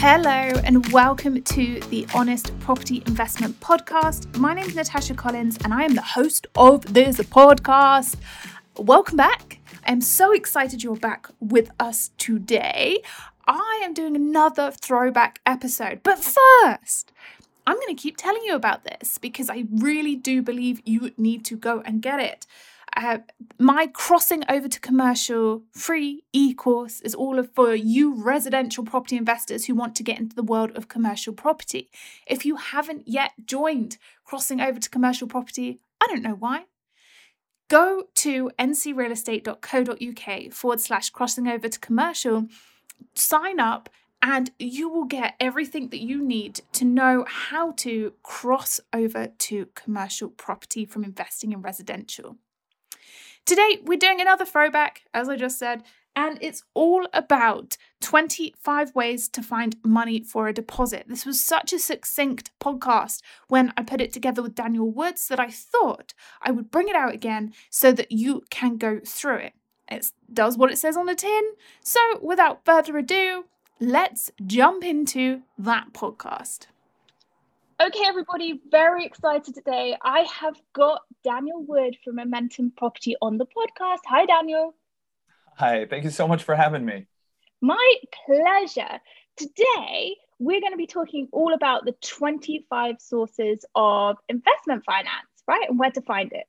Hello, and welcome to the Honest Property Investment Podcast. My name is Natasha Collins, and I am the host of this podcast. Welcome back. I'm so excited you're back with us today. I am doing another throwback episode, but first, I'm going to keep telling you about this because I really do believe you need to go and get it. Uh, my crossing over to commercial free e course is all for you residential property investors who want to get into the world of commercial property. If you haven't yet joined crossing over to commercial property, I don't know why. Go to ncrealestate.co.uk forward slash crossing over to commercial, sign up, and you will get everything that you need to know how to cross over to commercial property from investing in residential. Today, we're doing another throwback, as I just said, and it's all about 25 ways to find money for a deposit. This was such a succinct podcast when I put it together with Daniel Woods that I thought I would bring it out again so that you can go through it. It does what it says on the tin. So, without further ado, let's jump into that podcast. Okay, everybody, very excited today. I have got Daniel Wood from Momentum Property on the podcast. Hi, Daniel. Hi, thank you so much for having me. My pleasure. Today, we're going to be talking all about the 25 sources of investment finance, right? And where to find it.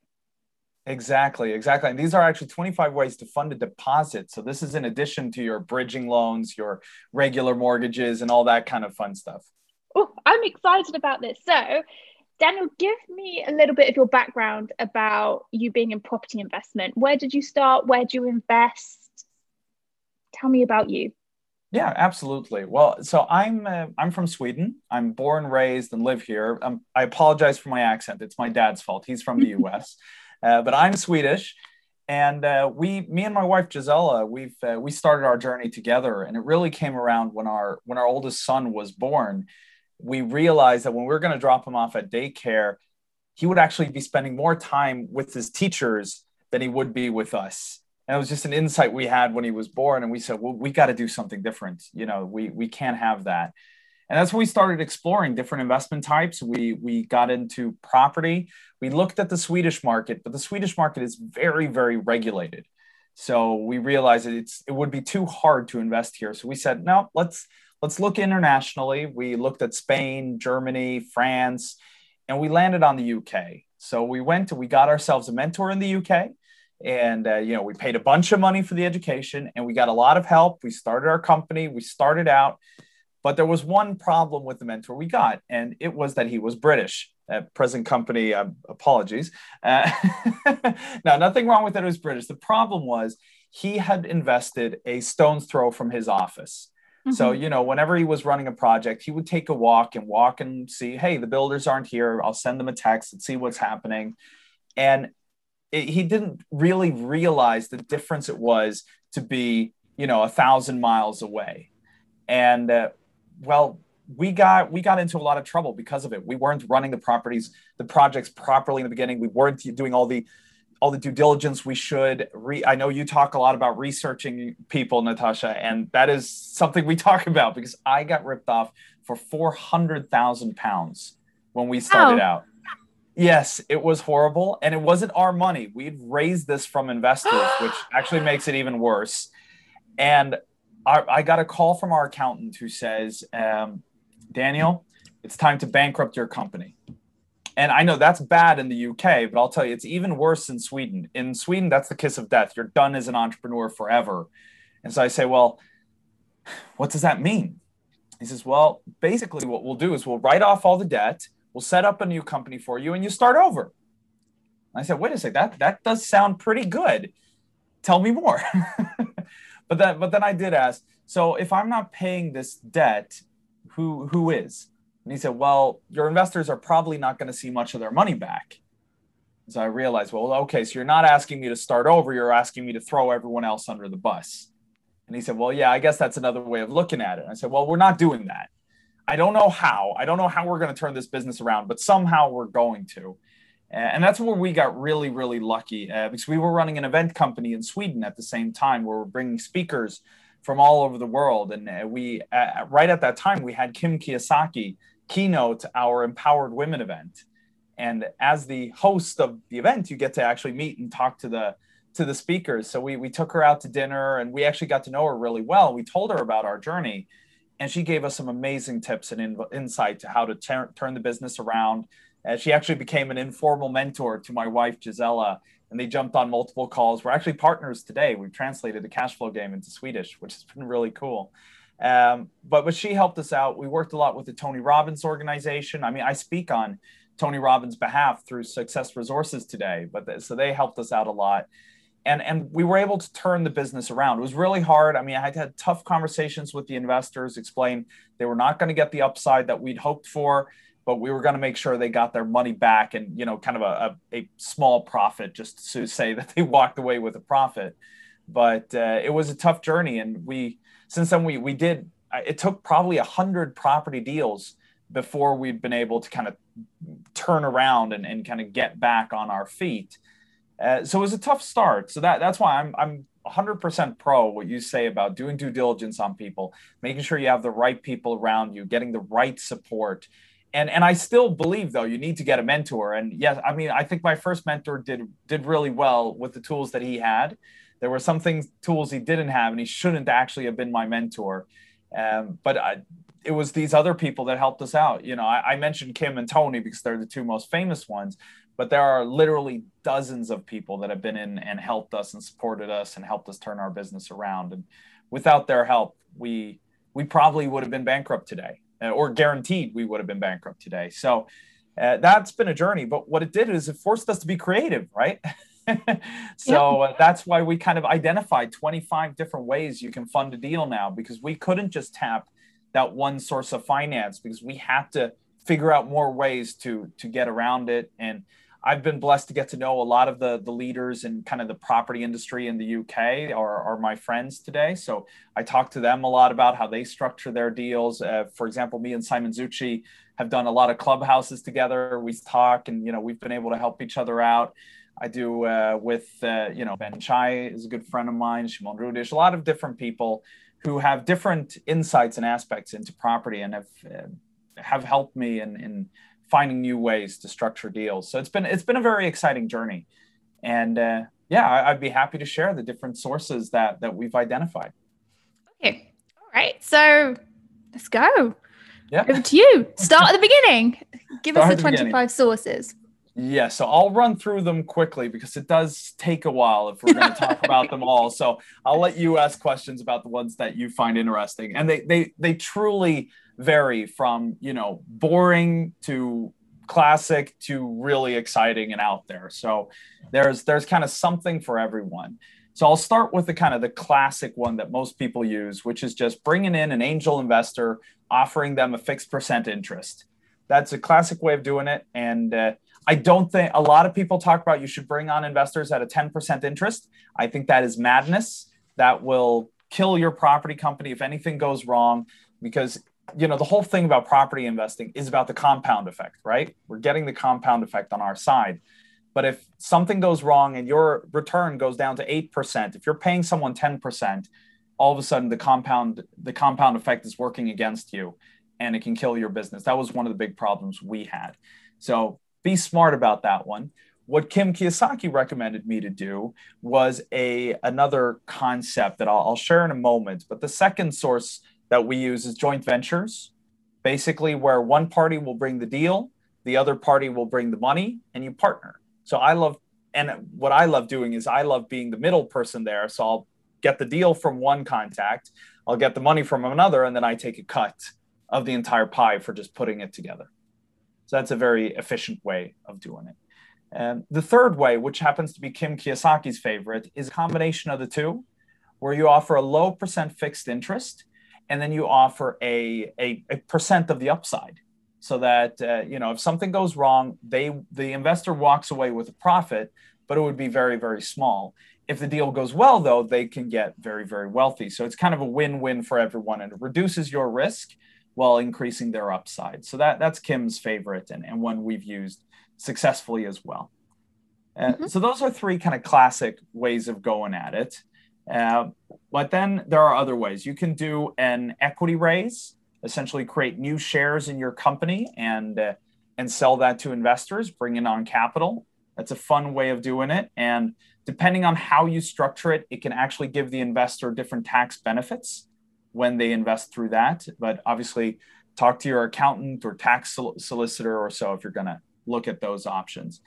Exactly, exactly. And these are actually 25 ways to fund a deposit. So, this is in addition to your bridging loans, your regular mortgages, and all that kind of fun stuff. Oh, I'm excited about this. So, Daniel, give me a little bit of your background about you being in property investment. Where did you start? Where do you invest? Tell me about you. Yeah, absolutely. Well, so I'm uh, I'm from Sweden. I'm born, raised, and live here. Um, I apologize for my accent. It's my dad's fault. He's from the U.S., uh, but I'm Swedish. And uh, we, me and my wife Gisela, we've uh, we started our journey together, and it really came around when our when our oldest son was born we realized that when we were going to drop him off at daycare, he would actually be spending more time with his teachers than he would be with us. And it was just an insight we had when he was born. And we said, well, we got to do something different. You know, we, we can't have that. And that's when we started exploring different investment types. We, we got into property. We looked at the Swedish market, but the Swedish market is very, very regulated. So we realized that it's, it would be too hard to invest here. So we said, no, let's, let's look internationally. We looked at Spain, Germany, France, and we landed on the UK. So we went, we got ourselves a mentor in the UK, and uh, you know we paid a bunch of money for the education, and we got a lot of help. We started our company. We started out, but there was one problem with the mentor we got, and it was that he was British. Uh, present company, uh, apologies. Uh, now, nothing wrong with that. It was British. The problem was he had invested a stone's throw from his office. Mm-hmm. So, you know, whenever he was running a project, he would take a walk and walk and see, hey, the builders aren't here. I'll send them a text and see what's happening. And it, he didn't really realize the difference it was to be, you know, a thousand miles away. And uh, well, we got we got into a lot of trouble because of it. We weren't running the properties, the projects properly in the beginning. We weren't doing all the all the due diligence we should. Re- I know you talk a lot about researching people, Natasha, and that is something we talk about because I got ripped off for four hundred thousand pounds when we started oh. out. Yes, it was horrible, and it wasn't our money. We'd raised this from investors, which actually makes it even worse. And our, I got a call from our accountant who says, um, "Daniel, it's time to bankrupt your company." And I know that's bad in the UK, but I'll tell you, it's even worse in Sweden. In Sweden, that's the kiss of death. You're done as an entrepreneur forever. And so I say, well, what does that mean? He says, well, basically, what we'll do is we'll write off all the debt, we'll set up a new company for you, and you start over. I said, wait a second, that, that does sound pretty good. Tell me more. but then, but then I did ask, so if I'm not paying this debt, who who is? And he said, Well, your investors are probably not going to see much of their money back. So I realized, well, okay, so you're not asking me to start over, you're asking me to throw everyone else under the bus. And he said, Well, yeah, I guess that's another way of looking at it. And I said, Well, we're not doing that. I don't know how. I don't know how we're going to turn this business around, but somehow we're going to. And that's where we got really, really lucky uh, because we were running an event company in Sweden at the same time where we're bringing speakers from all over the world. And uh, we, uh, right at that time, we had Kim Kiyosaki keynote our Empowered Women event. And as the host of the event, you get to actually meet and talk to the to the speakers. So we we took her out to dinner, and we actually got to know her really well. We told her about our journey, and she gave us some amazing tips and in, insight to how to ter- turn the business around. Uh, she actually became an informal mentor to my wife Gisela, and they jumped on multiple calls. We're actually partners today. We've translated the cash flow game into Swedish, which has been really cool. Um, but but she helped us out. We worked a lot with the Tony Robbins organization. I mean, I speak on Tony Robbins' behalf through Success Resources today, but the, so they helped us out a lot. And, and we were able to turn the business around. It was really hard. I mean, I had tough conversations with the investors, explain they were not going to get the upside that we'd hoped for, but we were going to make sure they got their money back and, you know, kind of a, a, a small profit just to say that they walked away with a profit. But uh, it was a tough journey. And we, since then, we, we did, it took probably a hundred property deals before we'd been able to kind of turn around and, and kind of get back on our feet. Uh, so it was a tough start. So that that's why I'm I'm 100% pro what you say about doing due diligence on people, making sure you have the right people around you, getting the right support. And and I still believe though you need to get a mentor. And yes, I mean I think my first mentor did did really well with the tools that he had. There were some things tools he didn't have, and he shouldn't actually have been my mentor. Um, but I, it was these other people that helped us out. You know, I, I, mentioned Kim and Tony because they're the two most famous ones, but there are literally dozens of people that have been in and helped us and supported us and helped us turn our business around. And without their help, we we probably would have been bankrupt today, uh, or guaranteed we would have been bankrupt today. So uh, that's been a journey. But what it did is it forced us to be creative, right? so uh, that's why we kind of identified 25 different ways you can fund a deal now because we couldn't just tap that one source of finance because we have to figure out more ways to to get around it and I've been blessed to get to know a lot of the the leaders in kind of the property industry in the UK are, are my friends today. So I talk to them a lot about how they structure their deals. Uh, for example, me and Simon Zutshi have done a lot of clubhouses together. We talk and you know we've been able to help each other out. I do uh, with uh, you know Ben Chai is a good friend of mine, Shimon Rudish, a lot of different people who have different insights and aspects into property and have uh, have helped me in, in finding new ways to structure deals. So it's been it's been a very exciting journey, and uh, yeah, I, would be happy to share the different sources that that we've identified. Okay, all right. So let's go. Yeah. Over to you. Start at the beginning. Give Start us the 25 beginning. sources. Yeah, so I'll run through them quickly because it does take a while if we're going to talk about them all. So I'll let you ask questions about the ones that you find interesting, and they they they truly vary from you know boring to classic to really exciting and out there. So there's there's kind of something for everyone. So I'll start with the kind of the classic one that most people use, which is just bringing in an angel investor, offering them a fixed percent interest. That's a classic way of doing it, and uh, I don't think a lot of people talk about you should bring on investors at a 10% interest. I think that is madness. That will kill your property company if anything goes wrong because you know the whole thing about property investing is about the compound effect, right? We're getting the compound effect on our side. But if something goes wrong and your return goes down to 8%, if you're paying someone 10%, all of a sudden the compound the compound effect is working against you and it can kill your business. That was one of the big problems we had. So be smart about that one. What Kim Kiyosaki recommended me to do was a another concept that I'll, I'll share in a moment. But the second source that we use is joint ventures, basically where one party will bring the deal, the other party will bring the money, and you partner. So I love, and what I love doing is I love being the middle person there. So I'll get the deal from one contact, I'll get the money from another, and then I take a cut of the entire pie for just putting it together. So that's a very efficient way of doing it. And the third way, which happens to be Kim Kiyosaki's favorite, is a combination of the two, where you offer a low percent fixed interest and then you offer a, a, a percent of the upside. So that uh, you know if something goes wrong they the investor walks away with a profit but it would be very very small. If the deal goes well though they can get very very wealthy. So it's kind of a win-win for everyone and it reduces your risk while increasing their upside. So that that's Kim's favorite and, and one we've used successfully as well. Uh, mm-hmm. So those are three kind of classic ways of going at it. Uh, But then there are other ways. You can do an equity raise, essentially create new shares in your company and uh, and sell that to investors, bring in on capital. That's a fun way of doing it. And depending on how you structure it, it can actually give the investor different tax benefits when they invest through that. But obviously, talk to your accountant or tax solicitor or so if you're going to look at those options.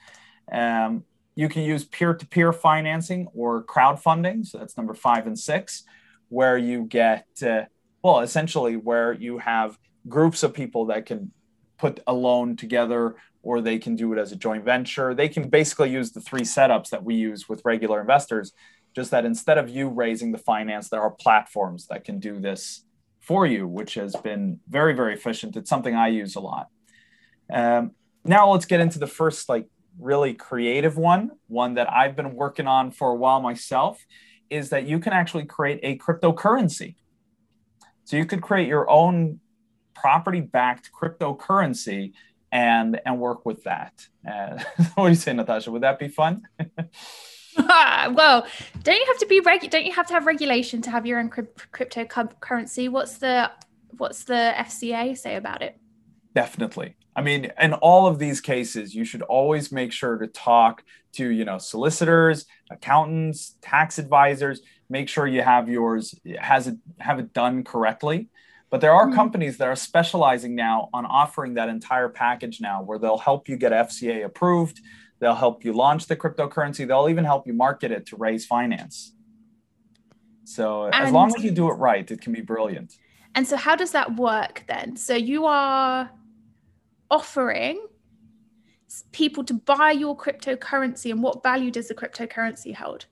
Um, you can use peer to peer financing or crowdfunding. So that's number five and six, where you get, uh, well, essentially, where you have groups of people that can put a loan together or they can do it as a joint venture. They can basically use the three setups that we use with regular investors, just that instead of you raising the finance, there are platforms that can do this for you, which has been very, very efficient. It's something I use a lot. Um, now let's get into the first like really creative one, one that I've been working on for a while myself, is that you can actually create a cryptocurrency. So you could create your own property-backed cryptocurrency and and work with that. Uh, what do you say, Natasha? Would that be fun? well, don't you have to be reg- Don't you have to have regulation to have your own cryptocurrency? What's the what's the FCA say about it? Definitely. I mean, in all of these cases, you should always make sure to talk to, you know, solicitors, accountants, tax advisors. Make sure you have yours has it have it done correctly. But there are mm-hmm. companies that are specializing now on offering that entire package now, where they'll help you get FCA approved, they'll help you launch the cryptocurrency, they'll even help you market it to raise finance. So and as long as you do it right, it can be brilliant. And so, how does that work then? So you are offering people to buy your cryptocurrency and what value does the cryptocurrency hold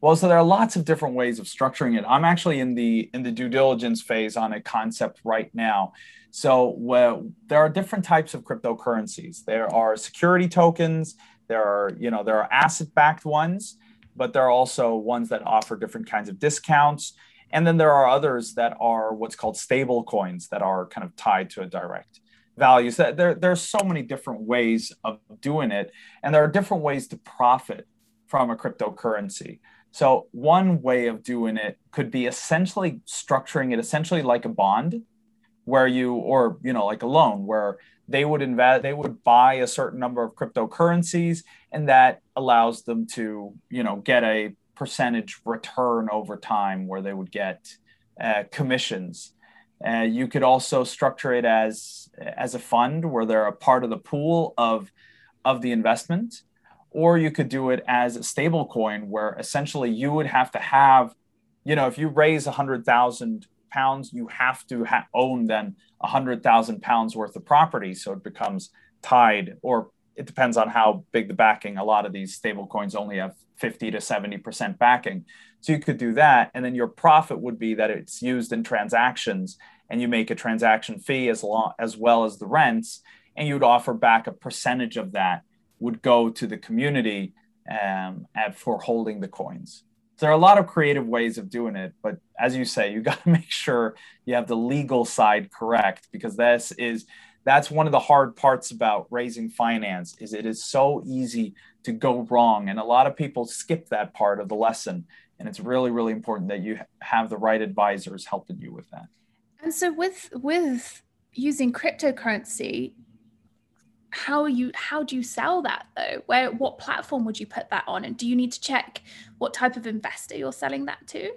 well so there are lots of different ways of structuring it i'm actually in the in the due diligence phase on a concept right now so well, there are different types of cryptocurrencies there are security tokens there are you know there are asset backed ones but there are also ones that offer different kinds of discounts and then there are others that are what's called stable coins that are kind of tied to a direct values. There, there's so many different ways of doing it, and there are different ways to profit from a cryptocurrency. So one way of doing it could be essentially structuring it essentially like a bond, where you or you know like a loan where they would invest they would buy a certain number of cryptocurrencies and that allows them to you know get a percentage return over time where they would get uh, commissions. Uh, you could also structure it as as a fund where they're a part of the pool of of the investment, or you could do it as a stable coin where essentially you would have to have, you know, if you raise a hundred thousand pounds, you have to ha- own then a hundred thousand pounds worth of property, so it becomes tied or it depends on how big the backing. A lot of these stable coins only have 50 to 70% backing. So you could do that. And then your profit would be that it's used in transactions and you make a transaction fee as, long, as well as the rents. And you would offer back a percentage of that would go to the community um, at, for holding the coins. There are a lot of creative ways of doing it. But as you say, you got to make sure you have the legal side correct because this is that's one of the hard parts about raising finance is it is so easy to go wrong and a lot of people skip that part of the lesson and it's really really important that you have the right advisors helping you with that and so with with using cryptocurrency how you how do you sell that though where what platform would you put that on and do you need to check what type of investor you're selling that to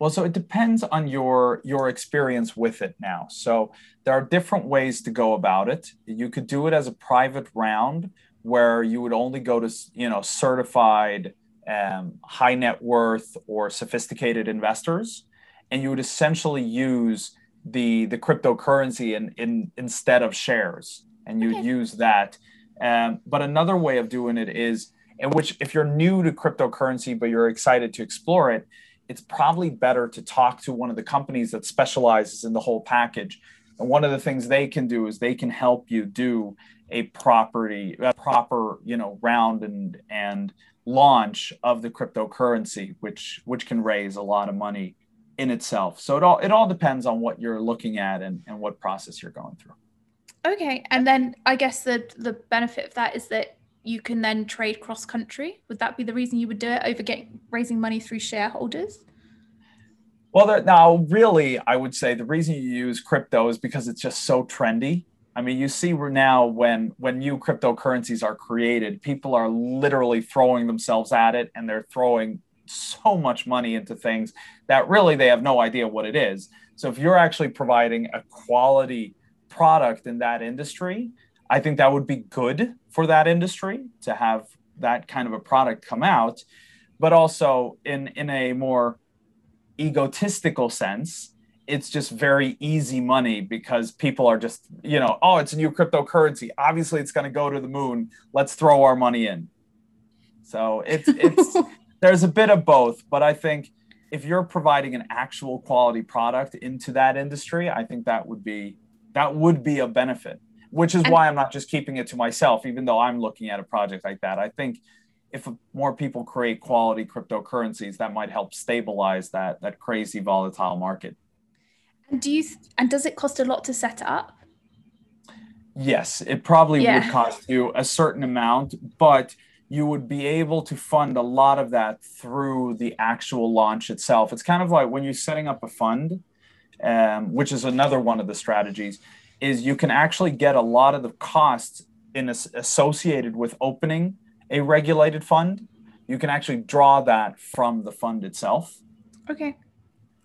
well, so it depends on your your experience with it now. So there are different ways to go about it. You could do it as a private round where you would only go to you know certified um, high net worth or sophisticated investors, and you would essentially use the the cryptocurrency in, in instead of shares, and you okay. use that. Um, but another way of doing it is in which if you're new to cryptocurrency but you're excited to explore it it's probably better to talk to one of the companies that specializes in the whole package. And one of the things they can do is they can help you do a property, a proper, you know, round and and launch of the cryptocurrency, which which can raise a lot of money in itself. So it all it all depends on what you're looking at and, and what process you're going through. Okay. And then I guess the the benefit of that is that you can then trade cross country. Would that be the reason you would do it over getting raising money through shareholders? Well, now, really, I would say the reason you use crypto is because it's just so trendy. I mean, you see we're now when when new cryptocurrencies are created, people are literally throwing themselves at it, and they're throwing so much money into things that really they have no idea what it is. So if you're actually providing a quality product in that industry, I think that would be good for that industry to have that kind of a product come out. But also in in a more egotistical sense, it's just very easy money because people are just, you know, oh, it's a new cryptocurrency. Obviously, it's going to go to the moon. Let's throw our money in. So it's it's there's a bit of both, but I think if you're providing an actual quality product into that industry, I think that would be that would be a benefit. Which is why I'm not just keeping it to myself, even though I'm looking at a project like that. I think if more people create quality cryptocurrencies, that might help stabilize that that crazy volatile market. And do you and does it cost a lot to set up? Yes, it probably yeah. would cost you a certain amount, but you would be able to fund a lot of that through the actual launch itself. It's kind of like when you're setting up a fund, um, which is another one of the strategies, is you can actually get a lot of the costs in associated with opening a regulated fund, you can actually draw that from the fund itself. Okay. okay.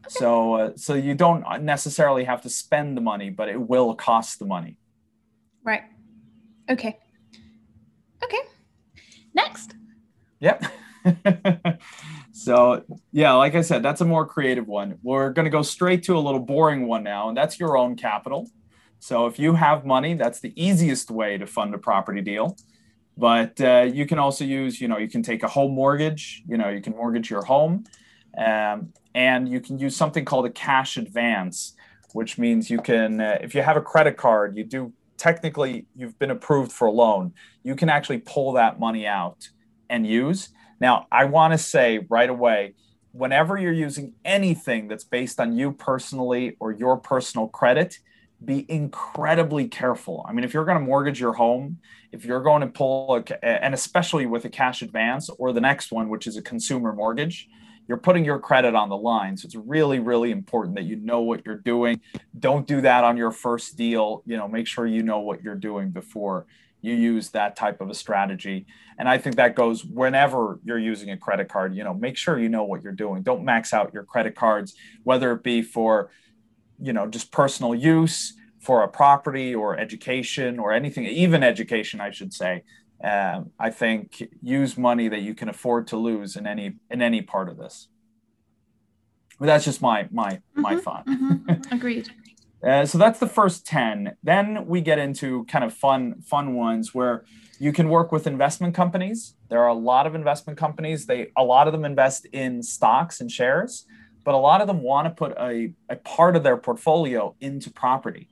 So, uh, so you don't necessarily have to spend the money, but it will cost the money. Right. Okay. Okay. Next. Yep. so, yeah, like I said, that's a more creative one. We're going to go straight to a little boring one now, and that's your own capital. So, if you have money, that's the easiest way to fund a property deal but uh, you can also use you know you can take a home mortgage you know you can mortgage your home um, and you can use something called a cash advance which means you can uh, if you have a credit card you do technically you've been approved for a loan you can actually pull that money out and use now i want to say right away whenever you're using anything that's based on you personally or your personal credit be incredibly careful. I mean, if you're going to mortgage your home, if you're going to pull, a, and especially with a cash advance or the next one, which is a consumer mortgage, you're putting your credit on the line. So it's really, really important that you know what you're doing. Don't do that on your first deal. You know, make sure you know what you're doing before you use that type of a strategy. And I think that goes whenever you're using a credit card, you know, make sure you know what you're doing. Don't max out your credit cards, whether it be for you know just personal use for a property or education or anything even education i should say um, i think use money that you can afford to lose in any in any part of this. But that's just my my mm-hmm, my thought. mm-hmm. agreed. Uh, so that's the first 10 then we get into kind of fun fun ones where you can work with investment companies. There are a lot of investment companies. They a lot of them invest in stocks and shares but a lot of them want to put a, a part of their portfolio into property.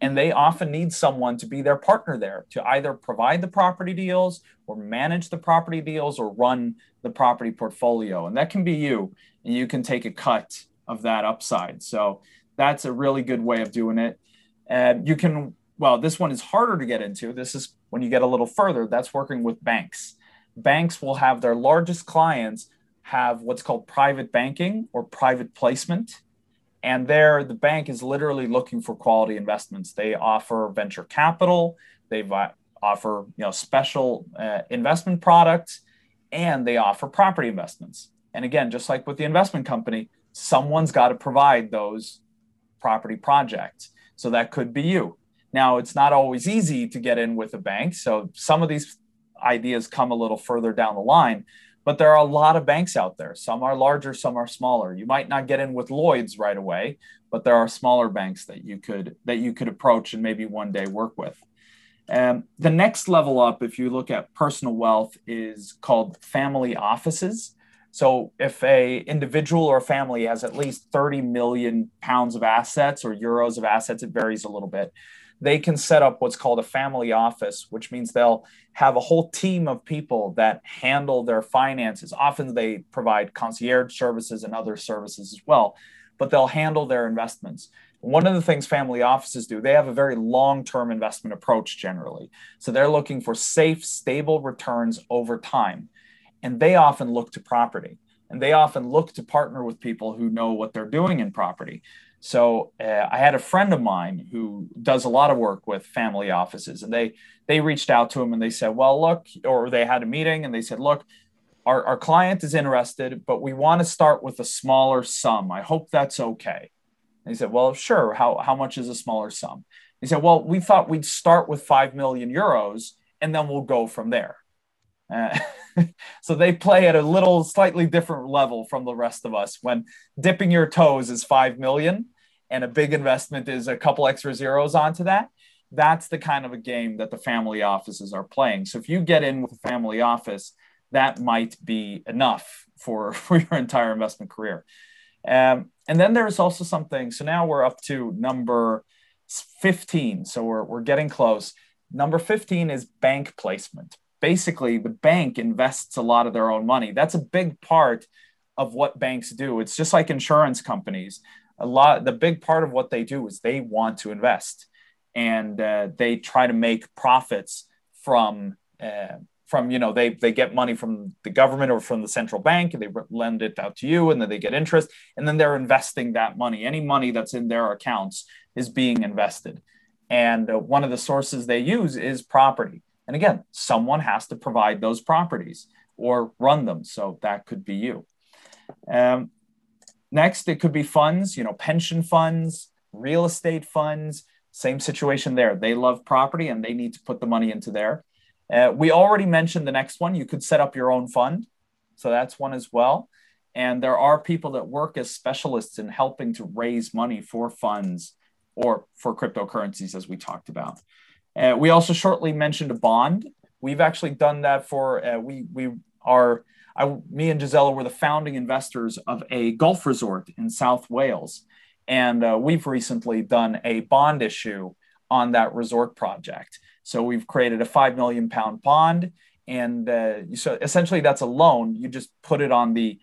And they often need someone to be their partner there to either provide the property deals or manage the property deals or run the property portfolio. And that can be you, and you can take a cut of that upside. So that's a really good way of doing it. And you can, well, this one is harder to get into. This is when you get a little further, that's working with banks. Banks will have their largest clients have what's called private banking or private placement. And there, the bank is literally looking for quality investments. They offer venture capital, they offer you know special uh, investment products, and they offer property investments. And again, just like with the investment company, someone's got to provide those property projects. So that could be you. Now, it's not always easy to get in with a bank. So some of these ideas come a little further down the line, but there are a lot of banks out there. Some are larger, some are smaller. You might not get in with Lloyd's right away, but there are smaller banks that you could that you could approach and maybe one day work with. Um, the next level up, if you look at personal wealth, is called family offices. So if a individual or family has at least 30 million pounds of assets or euros of assets, it varies a little bit they can set up what's called a family office, which means they'll have a whole team of people that handle their finances. Often they provide concierge services and other services as well, but they'll handle their investments. One of the things family offices do, they have a very long term investment approach generally. So they're looking for safe, stable returns over time. And they often look to property. and they often look to partner with people who know what they're doing in property. So uh, I had a friend of mine who does a lot of work with family offices, and they they reached out to him and they said, "Well, look," or they had a meeting and they said, "Look, our, our client is interested, but we want to start with a smaller sum. I hope that's okay." And he said, "Well, sure. How how much is a smaller sum?" He said, "Well, we thought we'd start with five million euros, and then we'll go from there." Uh, so they play at a little slightly different level from the rest of us. When dipping your toes is 5 million and a big investment is a couple extra zeros onto that that's the kind of a game that the family offices are playing. So if you get in with a family office that might be enough for, for your entire investment career. Um, and then there's also something so now we're up to number 15 so we're, we're getting close. Number 15 is bank placement basically the bank invests a lot of their own money. That's a big part of what banks do. It's just like insurance companies. A lot, the big part of what they do is they want to invest, and uh, they try to make profits from uh, from you know they they get money from the government or from the central bank, and they lend it out to you, and then they get interest, and then they're investing that money. Any money that's in their accounts is being invested, and uh, one of the sources they use is property and again, someone has to provide those properties or run them. So that could be you. Um, next, it could be funds, you know, pension funds, real estate funds, same situation there. They love property and they need to put the money into there. Uh, we already mentioned the next one. You could set up your own fund. So that's one as well. And there are people that work as specialists in helping to raise money for funds or for cryptocurrencies, as we talked about. Uh, we also shortly mentioned a bond. We've actually done that for uh, we we are I, me and Gisela were the founding investors of a golf resort in South Wales, and uh, we've recently done a bond issue on that resort project. So we've created a five million pound bond, and uh, so essentially that's a loan. You just put it on the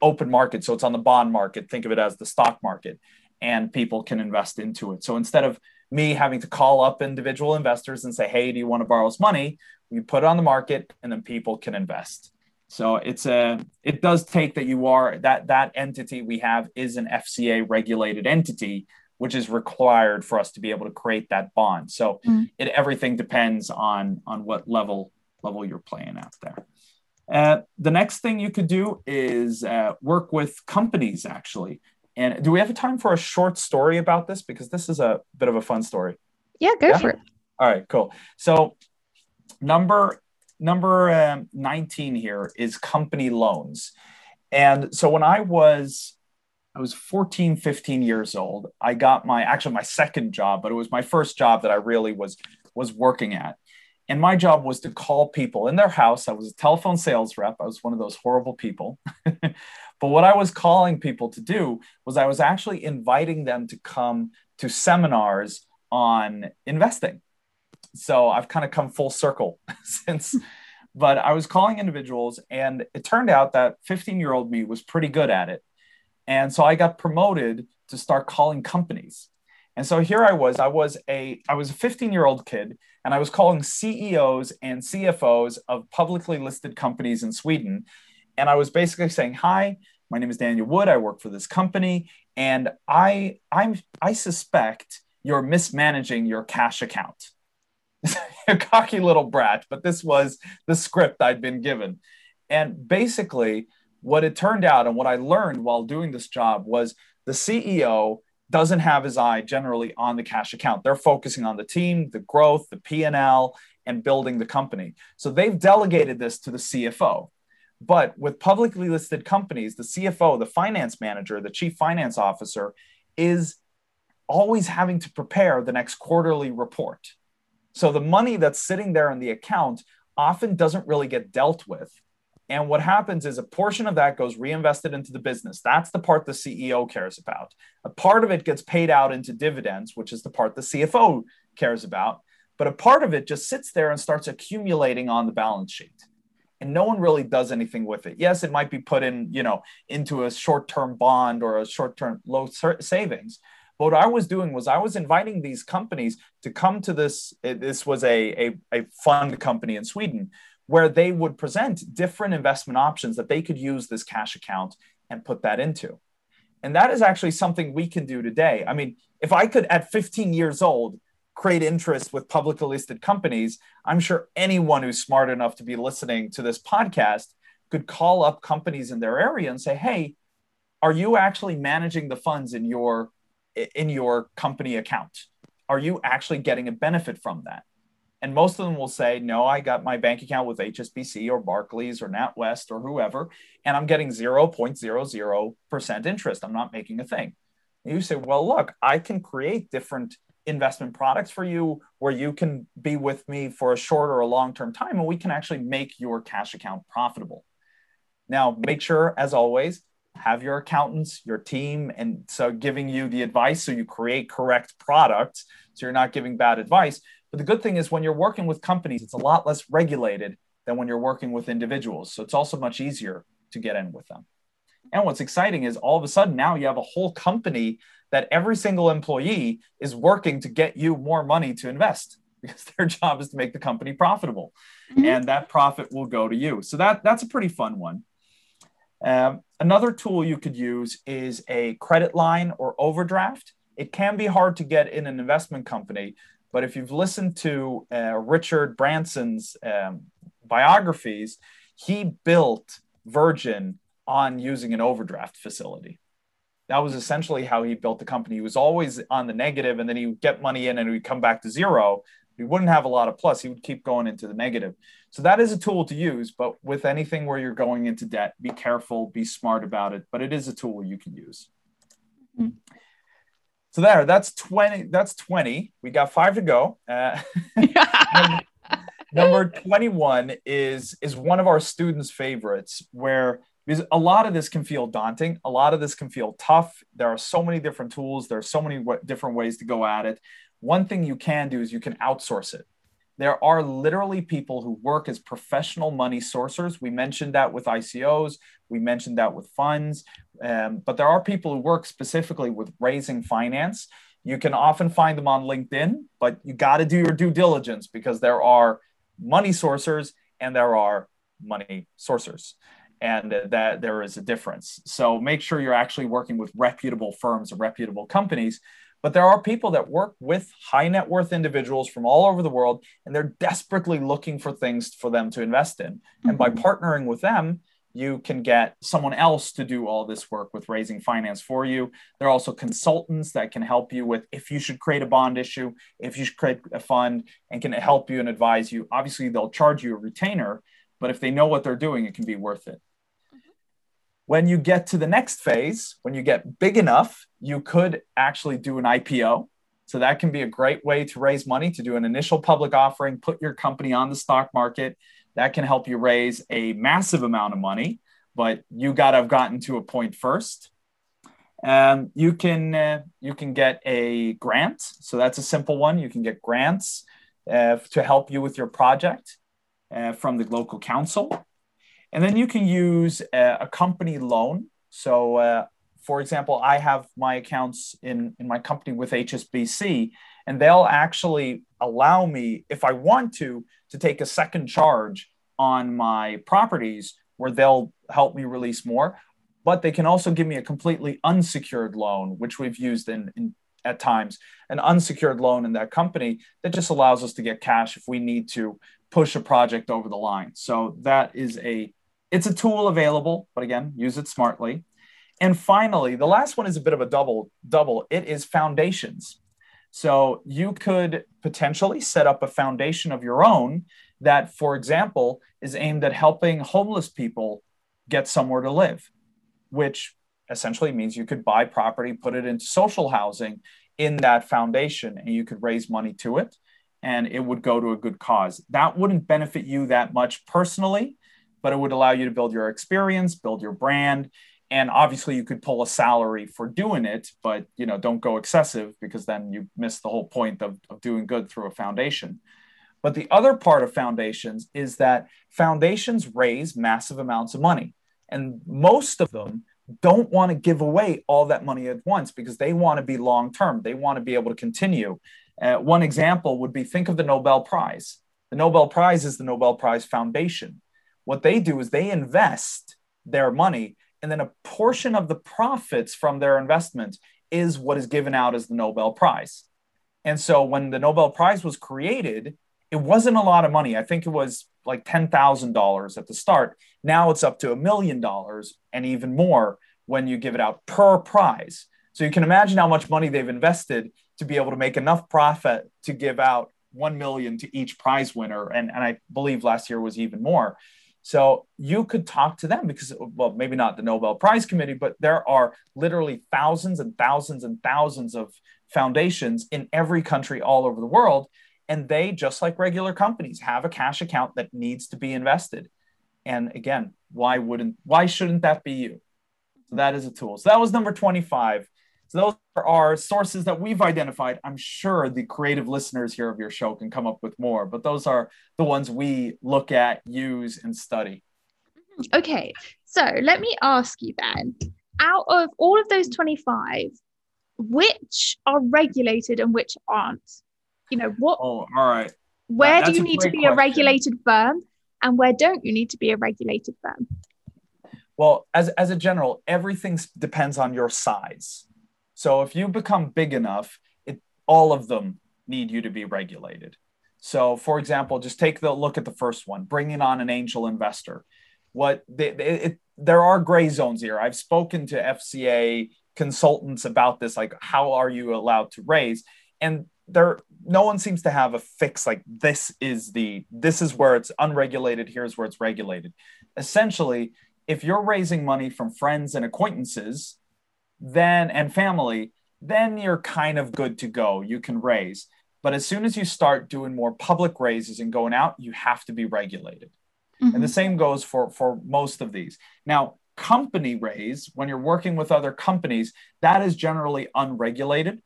open market, so it's on the bond market. Think of it as the stock market, and people can invest into it. So instead of me having to call up individual investors and say, hey, do you want to borrow us money? We put it on the market and then people can invest. So it's a it does take that you are that that entity we have is an FCA regulated entity, which is required for us to be able to create that bond. So mm. it everything depends on on what level level you're playing out there. Uh, the next thing you could do is uh, work with companies actually. And do we have time for a short story about this? Because this is a bit of a fun story. Yeah, go yeah? for it. All right, cool. So number number um, 19 here is company loans. And so when I was I was 14, 15 years old, I got my actually my second job, but it was my first job that I really was was working at. And my job was to call people in their house. I was a telephone sales rep. I was one of those horrible people. But what I was calling people to do was I was actually inviting them to come to seminars on investing. So I've kind of come full circle since, but I was calling individuals, and it turned out that 15 year old me was pretty good at it. And so I got promoted to start calling companies. And so here I was, I was a I was a 15 year old kid and I was calling CEOs and CFOs of publicly listed companies in Sweden and I was basically saying, "Hi, my name is Daniel Wood. I work for this company, and I I'm I suspect you're mismanaging your cash account." a cocky little brat, but this was the script I'd been given. And basically, what it turned out and what I learned while doing this job was the CEO doesn't have his eye generally on the cash account. They're focusing on the team, the growth, the P&L, and building the company. So they've delegated this to the CFO. But with publicly listed companies, the CFO, the finance manager, the chief finance officer is always having to prepare the next quarterly report. So the money that's sitting there in the account often doesn't really get dealt with. And what happens is a portion of that goes reinvested into the business. That's the part the CEO cares about. A part of it gets paid out into dividends, which is the part the CFO cares about. But a part of it just sits there and starts accumulating on the balance sheet and no one really does anything with it. Yes, it might be put in, you know, into a short-term bond or a short-term low savings. But what I was doing was I was inviting these companies to come to this. Eh, this was a, a, a fund company in Sweden, where they would present different investment options that they could use this cash account and put that into. And that is actually something we can do today. I mean, if I could at 15 years old create interest with publicly listed companies, I'm sure anyone who's smart enough to be listening to this podcast could call up companies in their area and say, "Hey, are you actually managing the funds in your in your company account? Are you actually getting a benefit from that?" And most of them will say, "No, I got my bank account with HSBC or Barclays or NatWest or whoever, and I'm getting 0.00% interest. I'm not making a thing." And you say, "Well, look, I can create different investment products for you where you can be with me for a short or a long term time and we can actually make your cash account profitable. Now, make sure, as always, have your accountants, your team, and so giving you the advice so you create correct products so you're not giving bad advice. But the good thing is when you're working with companies, it's a lot less regulated than when you're working with individuals. So it's also much easier to get in with them. And what's exciting is all of a sudden now you have a whole company that every single employee is working to get you more money to invest because their job is to make the company profitable. Mm-hmm. and that profit will go to you. So that that's a pretty fun one. Um, another tool you could use is a credit line or overdraft. It can be hard to get in an investment company but if you've listened to uh, richard branson's um, biographies he built virgin on using an overdraft facility that was essentially how he built the company. He was always on the negative, and then he would get money in and he'd come back to zero. He wouldn't have a lot of plus. He would keep going into the negative. So that is a tool to use. But with anything where you're going into debt, be careful, be smart about it. But it is a tool you can use. Mm-hmm. So there, that's 20. That's 20. We got five to go. Uh, number, number 21 is is one of our students' favorites, where because a lot of this can feel daunting. A lot of this can feel tough. There are so many different tools. There are so many w- different ways to go at it. One thing you can do is you can outsource it. There are literally people who work as professional money sourcers. We mentioned that with icos we mentioned that with funds. Um, but there are people who work specifically with raising finance. You can often find them on linkedin but you got to do your due diligence because there are money sourcers and there are money sourcers and that there is a difference. So make sure you're actually working with reputable firms or reputable companies. But there are people that work with high net worth individuals from all over the world, and they're desperately looking for things for them to invest in. Mm-hmm. And by mm-hmm. partnering with them, you can get someone else to do all this work with raising finance for you. There are also consultants that can help you with if you should create a bond issue, if you should create a fund, and can help you and advise you. Obviously, they'll charge you a retainer, but if they know what they're doing, it can be worth it. When you get to the next phase, when you get big enough, you could actually do an IPO. So that can be a great way to raise money to do an initial public offering, put your company on the stock market. That can help you raise a massive amount of money, but you got to have gotten to a point first. Um, you can uh, you can get a grant. So that's a simple one. You can get grants uh, to help you with your project uh, from the local council. And then you can use a, a company loan. So, uh, for example, I have my accounts in, in my company with HSBC, and they'll actually allow me, if I want to, to take a second charge on my properties where they'll help me release more. But they can also give me a completely unsecured loan, which we've used in, in at times, an unsecured loan in that company that just allows us to get cash if we need to push a project over the line. So that is a it's a tool available, but again, use it smartly. And finally, the last one is a bit of a double double. It is foundations. So you could potentially set up a foundation of your own that, for example, is aimed at helping homeless people get somewhere to live, which essentially means you could buy property, put it into social housing in that foundation, and you could raise money to it and it would go to a good cause. That wouldn't benefit you that much personally, but it would allow you to build your experience, build your brand, and obviously you could pull a salary for doing it, but you know don't go excessive because then you miss the whole point of, of doing good through a foundation. But the other part of foundations is that foundations raise massive amounts of money, and most of them don't want to give away all that money at once because they want to be long term. They want to be able to continue. Uh, one example would be think of the Nobel Prize. The The Nobel Prize is the Nobel Prize Foundation. What they do is they invest their money, and then a portion of the profits from their investment is what is given out as the Nobel Prize. And so when the Nobel Prize was created, it wasn't a lot of money. I think it was like $10,000 at the start. Now it's up to a million dollars and even more when you give it out per prize. So you can imagine how much money they've invested to be able to make enough profit to give out 1 million to each prize winner. And, and I believe last year was even more. So you could talk to them because, well, maybe not the Nobel Prize Committee, but there are literally thousands and thousands and thousands of foundations in every country all over the world. And they just like regular companies have a cash account that needs to be invested. And again why wouldn't why shouldn't that be you? So that is a tool. So that was number 25 so those are sources that we've identified. I'm sure the creative listeners here of your show can come up with more but those are the ones we look at use and study. Mm-hmm. Okay so let me ask you then out of all of those 25 which are regulated and which aren't? You know what oh all right. Where do you need to be question. a regulated firm and where don't you need to be a regulated firm? Well as, as a general everything depends on your size so if you become big enough it all of them need you to be regulated. So for example just take the look at the first one bringing on an angel investor. What they, it, there are gray zones here. I've spoken to fca consultants about this like how are you allowed to raise? And there no one seems to have a fix like this is the this is where it's unregulated here's where it's regulated. Essentially if you're raising money from friends and acquaintances then and family then you're kind of good to go. You can raise. But as soon as you start doing more public raises and going out you have to be regulated. Mm-hmm. and the same goes for for most of these. Now company raise when you're working with other companies that is generally unregulated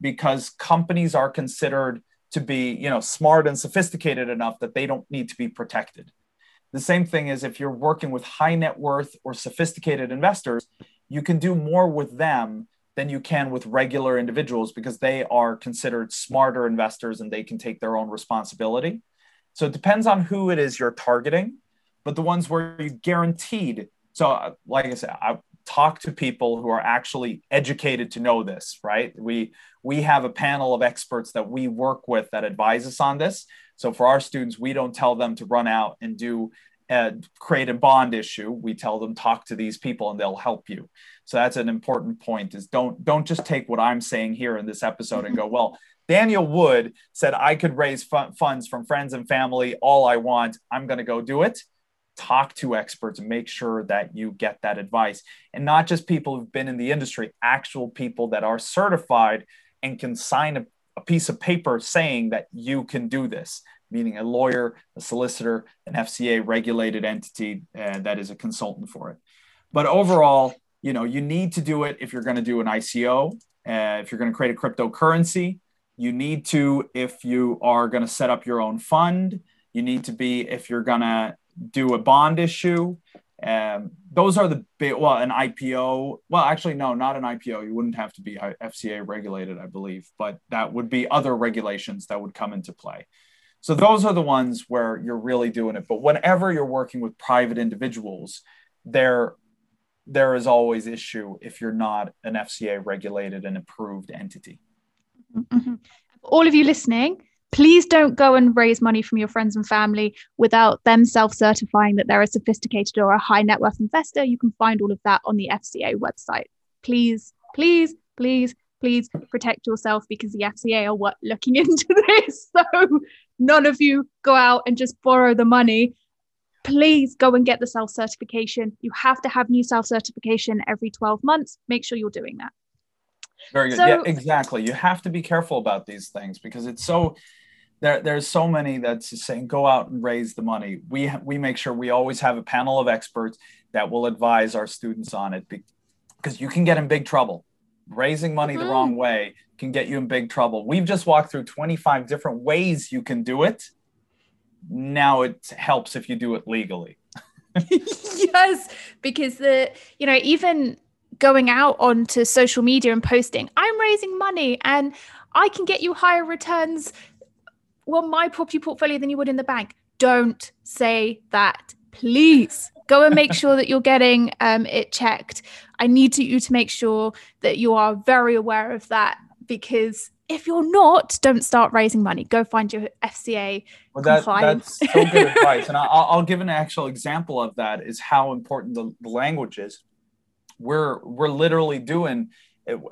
because companies are considered to be you know smart and sophisticated enough that they don't need to be protected. The same thing is if you're working with high net worth or sophisticated investors you can do more with them than you can with regular individuals because they are considered smarter investors and they can take their own responsibility. So it depends on who it is you're targeting but the ones where you guaranteed. So uh, like i said i talk to people who are actually educated to know this right? We we have a panel of experts that we work with that advise us on this. So for our students we don't tell them to run out and do uh, create a bond issue we tell them talk to these people and they'll help you. So that's an important point is don't don't just take what i'm saying here in this episode and go well daniel wood said i could raise funds from friends and family all i want i'm going to go do it. Talk to experts and make sure that you get that advice. And not just people who've been in the industry actual people that are certified and can sign a, a piece of paper saying that you can do this meaning a lawyer a solicitor an fca regulated entity uh, that is a consultant for it but overall you know you need to do it if you're going to do an ico uh, if you're going to create a cryptocurrency you need to if you are going to set up your own fund you need to be if you're going to do a bond issue. Um, those are the big, well, an IPO. Well, actually, no, not an IPO. You wouldn't have to be FCA regulated, I believe, but that would be other regulations that would come into play. So those are the ones where you're really doing it. But whenever you're working with private individuals, there there is always issue if you're not an FCA regulated and approved entity. Mm-hmm. All of you listening, please don't go and raise money from your friends and family without them self certifying that they're a sophisticated or a high net worth investor. You can find all of that on the FCA website. Please, please, please, please protect yourself because the FCA are what looking into this. So none of you go out and just borrow the money. Please go and get the self certification. You have to have new self certification every 12 months. Make sure you're doing that. Very good. So, yeah, exactly. You have to be careful about these things because it's so there, there's so many that's saying go out and raise the money. We we make sure we always have a panel of experts that will advise our students on it because you can get in big trouble. Raising money mm-hmm. the wrong way can get you in big trouble. We've just walked through 25 different ways you can do it. Now it helps if you do it legally. yes, because the you know even going out onto social media and posting, I'm raising money and I can get you higher returns on my property portfolio than you would in the bank. Don't say that, please. Go and make sure that you're getting um, it checked. I need to, you to make sure that you are very aware of that because if you're not, don't start raising money. Go find your FCA well, that, compliance. That's so good advice. And I'll, I'll, give an actual example of that is how important the, the language is. We're, we're literally doing,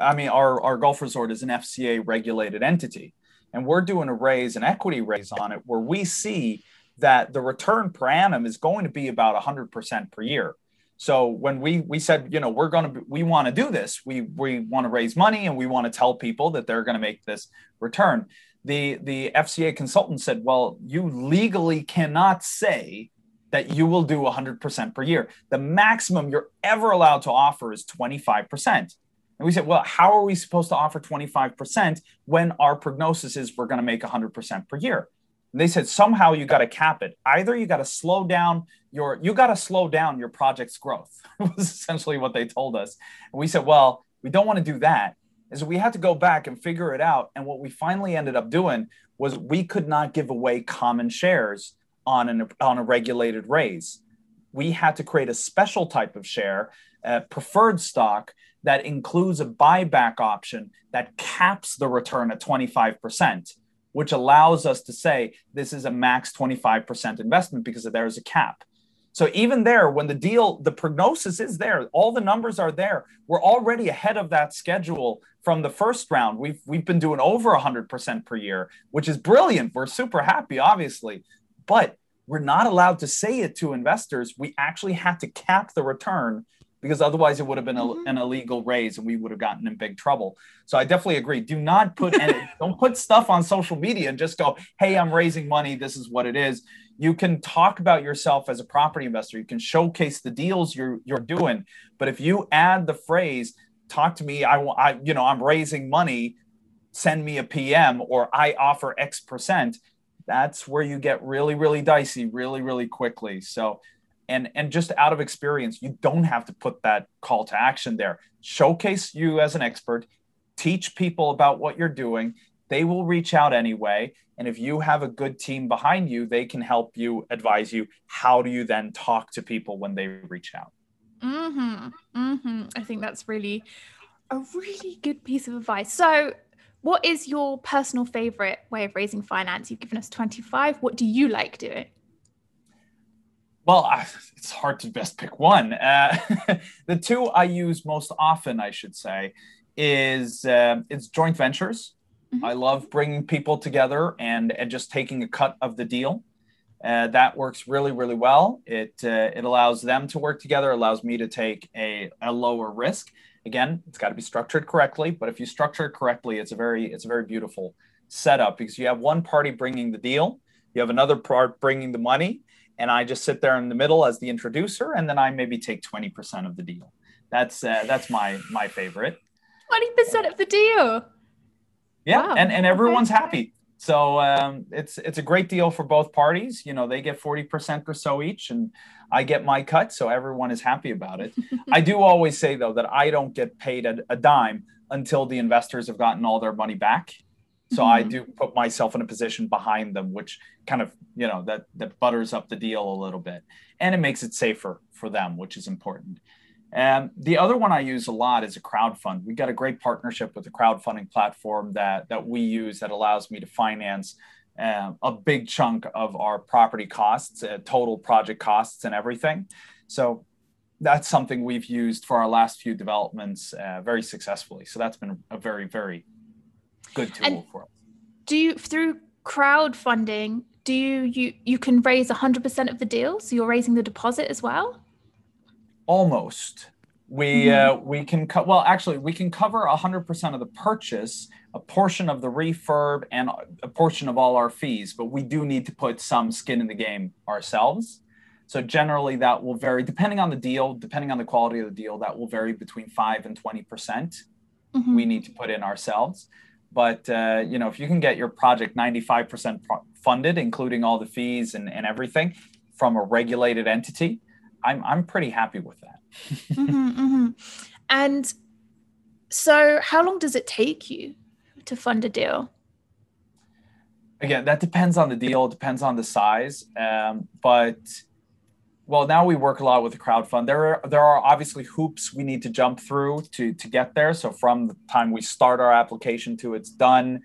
I mean, our, our golf resort is an FCA regulated entity and we're doing a raise, an equity raise on it, where we see that the return per annum is going to be about 100% per year. So when we we said, you know, we're going to we want to do this, we we want to raise money and we want to tell people that they're going to make this return. The the FCA consultant said, well, you legally cannot say that you will do 100% per year. The maximum you're ever allowed to offer is 25%. And we said, well, how are we supposed to offer 25% when our prognosis is we're going to make 100% per year? And they said, somehow you got to cap it. Either you got to slow down your, you got to slow down your project's growth, was essentially what they told us. And we said, well, we don't want to do that. Is we had to go back and figure it out. And what we finally ended up doing was we could not give away common shares on, an, on a regulated raise. We had to create a special type of share, uh, preferred stock, that includes a buyback option that caps the return at 25%, which allows us to say this is a max 25% investment because there's a cap. So even there, when the deal, the prognosis is there, all the numbers are there. We're already ahead of that schedule from the first round. We've we've been doing over 100% per year, which is brilliant. We're super happy, obviously, but we're not allowed to say it to investors. We actually had to cap the return because otherwise it would have been a, mm-hmm. an illegal raise and we would have gotten in big trouble. So I definitely agree. Do not put any, don't put stuff on social media and just go, "Hey, I'm raising money. This is what it is." You can talk about yourself as a property investor. You can showcase the deals you're you're doing. But if you add the phrase, "Talk to me," I want, I you know, I'm raising money. Send me a PM or I offer X percent. That's where you get really, really dicey, really, really quickly. So and and just out of experience you don't have to put that call to action there. Showcase you as an expert teach people about what you're doing. They will reach out anyway and if you have a good team behind you they can help you advise you how do you then talk to people when they reach out? Mm-hmm mm-hmm. I think that's really a really good piece of advice. So what is your personal favorite way of raising finance? You've given us 25 what do you like doing well, I, it's hard to best pick one. Uh, the two I use most often, I should say, is uh, it's joint ventures. Mm-hmm. I love bringing people together and and just taking a cut of the deal. Uh, that works really, really well. It uh, it allows them to work together, allows me to take a, a lower risk. Again, it's got to be structured correctly, but if you structure it correctly, it's a very it's a very beautiful setup because you have one party bringing the deal, you have another part bringing the money, and I just sit there in the middle as the introducer, and then I maybe take twenty percent of the deal. That's uh, that's my my favorite. Twenty percent of the deal. Yeah, wow. and and everyone's happy. So um, it's it's a great deal for both parties. You know, they get forty percent or so each, and I get my cut. So everyone is happy about it. I do always say though that I don't get paid a, a dime until the investors have gotten all their money back so mm-hmm. I do put myself in a position behind them, which kind of, you know, that that butters up the deal a little bit. And it makes it safer for them, which is important. And the other one I use a lot is a crowd fund. We got a great partnership with a crowdfunding platform that that we use that allows me to finance uh, a big chunk of our property costs, uh, total project costs, and everything. So that's something we've used for our last few developments uh, very successfully. So that's been a very very good tool and for us. Do you through crowdfunding? Do you you you can raise 100% of the deal? So you're raising the deposit as well? Almost. We mm-hmm. uh, we can co- well actually we can cover 100% of the purchase, a portion of the refurb, and a portion of all our fees. But we do need to put some skin in the game ourselves. So generally, that will vary depending on the deal, depending on the quality of the deal. That will vary between five and twenty percent. Mm-hmm. We need to put in ourselves. But uh, you know, if you can get your project 95% funded, including all the fees and, and everything from a regulated entity, I'm I'm pretty happy with that. mm-hmm, mm-hmm. And so, how long does it take you to fund a deal? again, that depends on the deal, it depends on the size. Um, but well, now we work a lot with the crowd fund. There are there are obviously hoops we need to jump through to to get there. So from the time we start our application to it's done,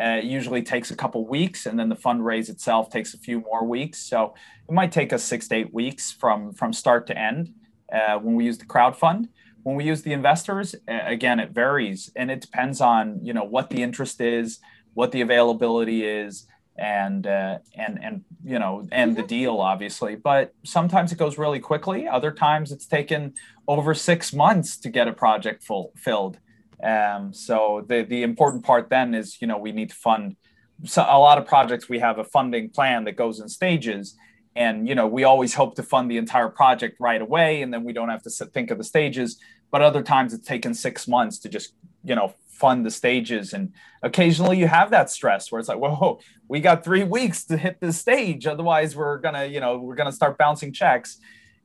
uh, it usually takes a couple weeks, and then the fundraise itself takes a few more weeks. So it might take us six to eight weeks from from start to end uh, when we use the crowd fund. When we use the investors, again, it varies, and it depends on you know what the interest is, what the availability is, and uh, and and you know and the mm-hmm. deal obviously. But sometimes it goes really quickly. Other times it's taken over six months to get a project full filled. Um, so the the important part then is you know we need to fund so a lot of projects we have a funding plan that goes in stages. And you know we always hope to fund the entire project right away and then we don't have to think of the stages. But other times it's taken six months to just you know fund the stages. And occasionally you have that stress where it's like whoa we got three weeks to hit this stage. Otherwise we're gonna you know we're gonna start bouncing checks.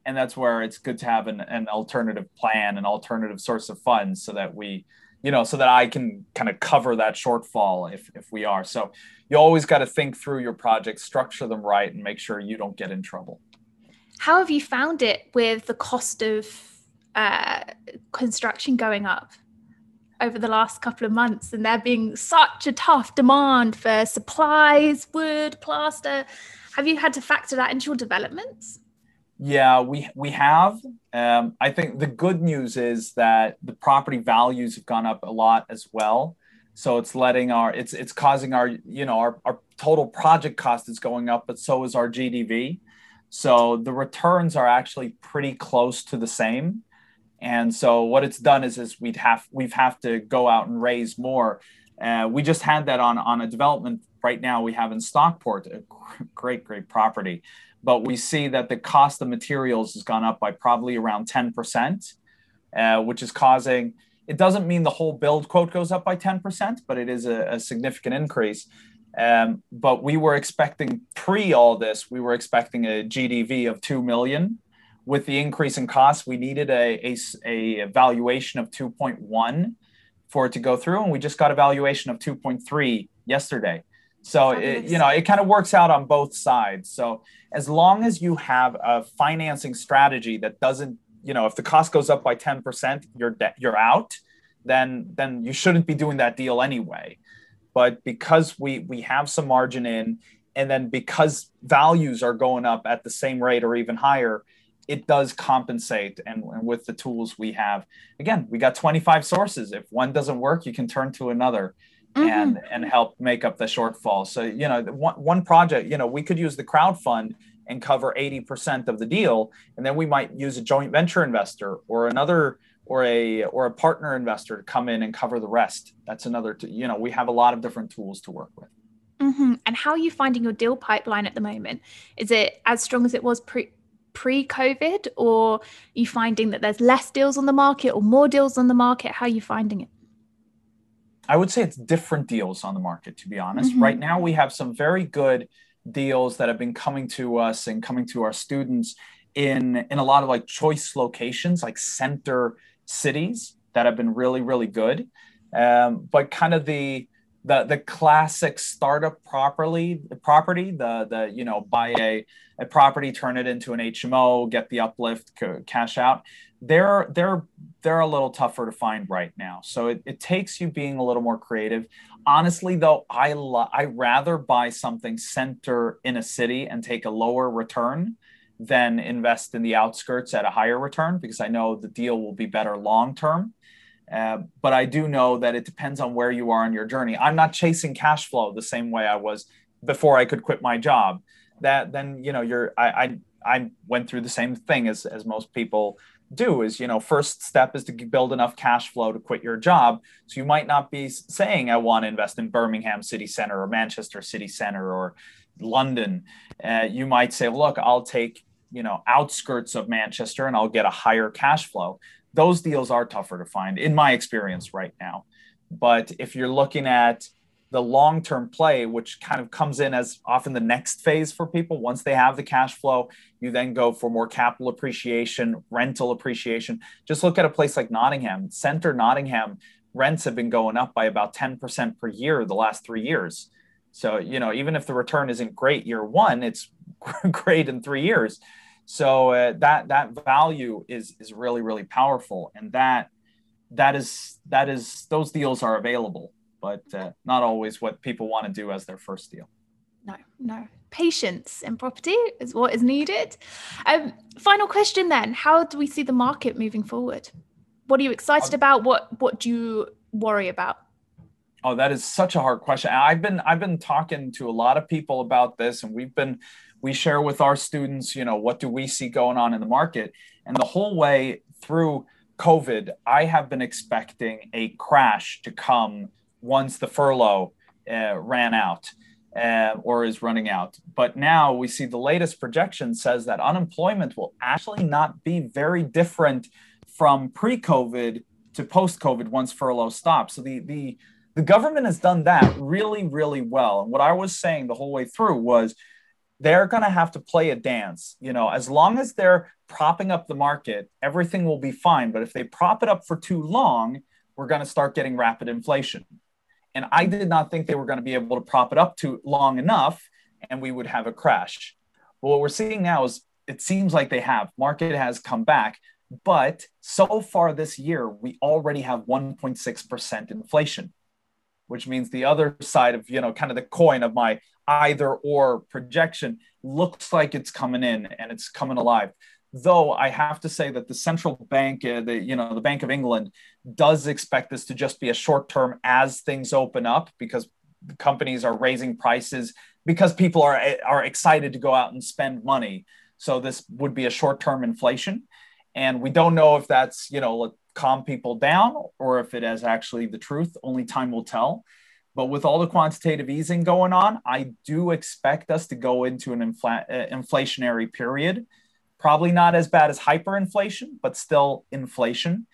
And that's where it's good to have an, an alternative plan an alternative source of funds so that we you know so that i can kind of cover that shortfall if if we are. So you always got to think through your projects structure them right and make sure you don't get in trouble. How have you found it with the cost of uh, construction going up over the last couple of months and there being such a tough demand for supplies, wood, plaster. Have you had to factor that into your developments? Yeah, we we have. Um, I think the good news is that the property values have gone up a lot as well. So it's letting our it's it's causing our you know our, our total project cost is going up, but so is our GDV. So the returns are actually pretty close to the same. And so what it's done is, is we'd have we've have to go out and raise more. Uh, we just had that on on a development right now we have in Stockport, a great great property, but we see that the cost of materials has gone up by probably around ten percent, uh, which is causing. It doesn't mean the whole build quote goes up by ten percent, but it is a, a significant increase. Um, but we were expecting pre all this, we were expecting a GDV of two million with the increase in costs, we needed a, a, a valuation of 2.1 for it to go through, and we just got a valuation of 2.3 yesterday. So it, you know it kind of works out on both sides. So as long as you have a financing strategy that doesn't, you know, if the cost goes up by 10%, you're de- you're out, then then you shouldn't be doing that deal anyway. But because we we have some margin in, and then because values are going up at the same rate or even higher, it does compensate. And, and, with the tools we have again we got 25 sources. If one doesn't work you can turn to another mm-hmm. and and help make up the shortfall. So you know one, one project you know we could use the crowd fund and cover 80% of the deal. And then we might use a joint venture investor or another or a or a partner investor to come in and cover the rest. That's another t- you know we have a lot of different tools to work with. Mm-hmm. and how are you finding your deal pipeline at the moment? Is it as strong as it was pre pre-COVID, or are you finding that there's less deals on the market or more deals on the market? How are you finding it? I would say it's different deals on the market, to be honest. Mm-hmm. Right now, we have some very good deals that have been coming to us and coming to our students in in a lot of like choice locations, like center cities that have been really, really good. Um, but kind of the the the classic startup properly property the the you know buy a, a property turn it into an hmo get the uplift cash out. They're they're they're a little tougher to find right now. So it, it takes you being a little more creative. Honestly though i lo- i rather buy something center in a city and take a lower return than invest in the outskirts at a higher return because i know the deal will be better long term uh, but I do know that it depends on where you are on your journey. I'm not chasing cash flow the same way I was before I could quit my job. That then you know you're I I, I went through the same thing as as most people do is you know first step is to build enough cash flow to quit your job so you might not be saying i want to invest in birmingham city center or manchester city center or london uh, you might say look i'll take you know outskirts of manchester and i'll get a higher cash flow those deals are tougher to find in my experience right now. But if you're looking at the long term play, which kind of comes in as often the next phase for people, once they have the cash flow, you then go for more capital appreciation, rental appreciation. Just look at a place like Nottingham, Center Nottingham, rents have been going up by about 10% per year the last three years. So, you know, even if the return isn't great year one, it's great in three years. So uh, that that value is is really really powerful, and that that is that is those deals are available, but uh, not always what people want to do as their first deal. No, no. Patience in property is what is needed. Um, final question then: How do we see the market moving forward? What are you excited um, about? What what do you worry about? Oh, that is such a hard question. I've been I've been talking to a lot of people about this, and we've been we share with our students, you know, what do we see going on in the market, and the whole way through COVID, I have been expecting a crash to come once the furlough uh, ran out uh, or is running out. But now we see the latest projection says that unemployment will actually not be very different from pre-COVID to post-COVID once furlough stops. So the the the government has done that really, really well. And what I was saying the whole way through was they're going to have to play a dance. You know, as long as they're propping up the market, everything will be fine. But if they prop it up for too long, we're going to start getting rapid inflation. And I did not think they were going to be able to prop it up too long enough and we would have a crash. But what we're seeing now is it seems like they have. Market has come back. But so far this year, we already have 1.6% inflation which means the other side of you know kind of the coin of my either or projection looks like it's coming in and it's coming alive though i have to say that the central bank uh, the you know the bank of england does expect this to just be a short term as things open up because companies are raising prices because people are are excited to go out and spend money so this would be a short term inflation and we don't know if that's you know calm people down or if it is actually the truth. Only time will tell. But with all the quantitative easing going on, I do expect us to go into an infl- uh, inflationary period. Probably not as bad as hyperinflation, but still inflation,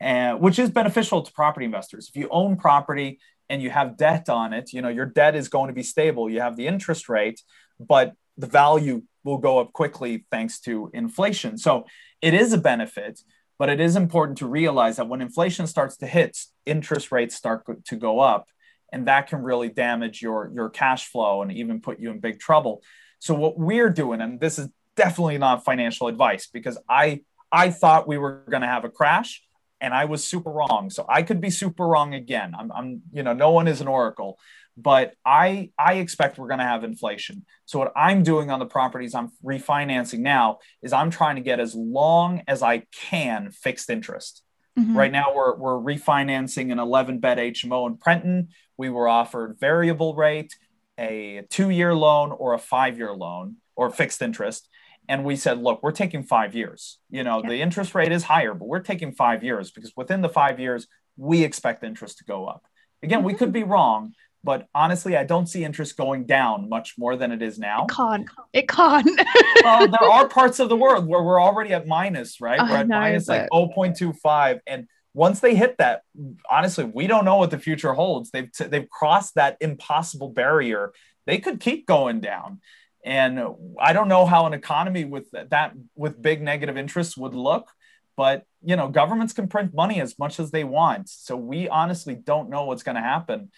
uh, which is beneficial to property investors. If you own property and you have debt on it, you know your debt is going to be stable. You have the interest rate, but the value will go up quickly thanks to inflation. So it is a benefit. But it is important to realize that when inflation starts to hit, interest rates start to go up, and that can really damage your, your cash flow and even put you in big trouble. So what we're doing, and this is definitely not financial advice because I I thought we were going to have a crash and I was super wrong. So I could be super wrong again. I'm, I'm you know, no one is an oracle but I I expect we're going to have inflation. So what I'm doing on the properties I'm refinancing now is I'm trying to get as long as I can fixed interest. Mm-hmm. Right now we're we're refinancing an 11 bed HMO in Prenton. We were offered variable rate, a 2-year loan or a 5-year loan or fixed interest. And we said, look, we're taking 5 years. You know, yeah. the interest rate is higher, but we're taking 5 years because within the 5 years we expect interest to go up. Again, mm-hmm. we could be wrong, but honestly, I don't see interest going down much more than it is now. It can't. It can't. well, there are parts of the world where we're already at minus, right? We're at minus but... like 0.25. And once they hit that, honestly, we don't know what the future holds. They've, t- they've crossed that impossible barrier. They could keep going down. And I don't know how an economy with that, with big negative interest would look but you know governments can print money as much as they want so we honestly don't know what's going to happen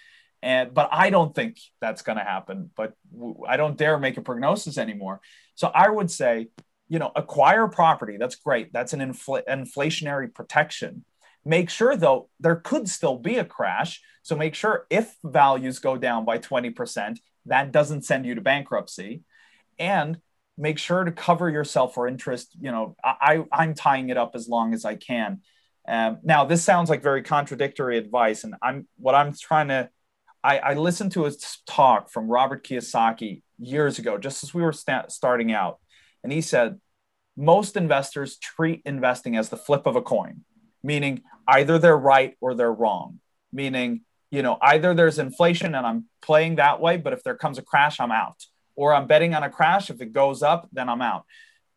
and but I don't think that's going to happen. But I don't dare make a prognosis anymore. So I would say, you know, acquire property. That's great. That's an infl- inflationary protection. Make sure though there could still be a crash. So make sure if values go down by 20%, that doesn't send you to bankruptcy. And make sure to cover yourself for interest. You know, I, I'm tying it up as long as I can. Um, now, this sounds like very contradictory advice, and I'm what I'm trying to I, I listened to a talk from Robert Kiyosaki years ago, just as we were sta- starting out. And he said, most investors treat investing as the flip of a coin, meaning either they're right or they're wrong. Meaning, you know, either there's inflation and I'm playing that way, but if there comes a crash, I'm out. Or I'm betting on a crash. If it goes up, then I'm out.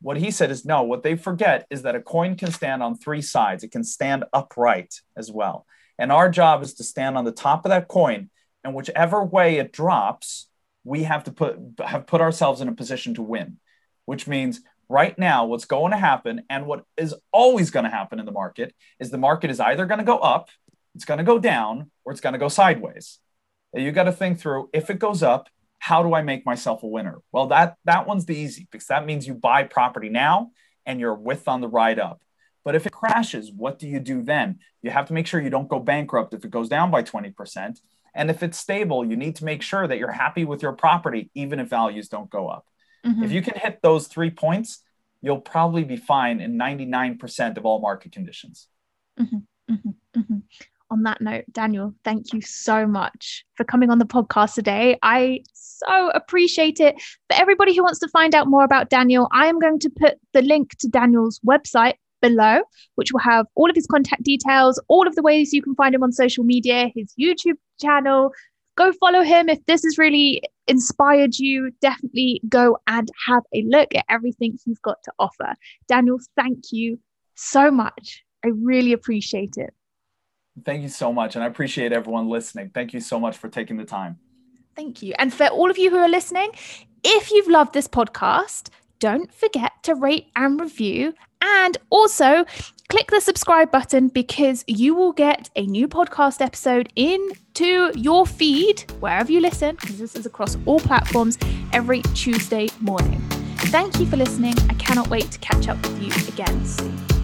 What he said is no, what they forget is that a coin can stand on three sides, it can stand upright as well. And our job is to stand on the top of that coin and whichever way it drops, we have to put have put ourselves in a position to win, which means right now what's going to happen and what is always going to happen in the market is the market is either going to go up, it's going to go down, or it's going to go sideways. You got to think through if it goes up, how do I make myself a winner? Well, that that one's the easy because that means you buy property now and you're with on the ride up. But if it crashes, what do you do then? You have to make sure you don't go bankrupt if it goes down by 20%. And if it's stable, you need to make sure that you're happy with your property, even if values don't go up. Mm-hmm. If you can hit those three points, you'll probably be fine in 99% of all market conditions. Mm-hmm. Mm-hmm. mm-hmm on that note, Daniel, thank you so much for coming on the podcast today. I so appreciate it. For everybody who wants to find out more about Daniel, I am going to put the link to Daniel's website below, which will have all of his contact details, all of the ways you can find him on social media, his YouTube channel. Go follow him. If this has really inspired you, definitely go and have a look at everything he's got to offer. Daniel, thank you so much. I really appreciate it. Thank you so much. And I appreciate everyone listening. Thank you so much for taking the time. Thank you. And for all of you who are listening, if you've loved this podcast, don't forget to rate and review. And also click the subscribe button because you will get a new podcast episode into your feed wherever you listen, because this is across all platforms every Tuesday morning. Thank you for listening. I cannot wait to catch up with you again soon.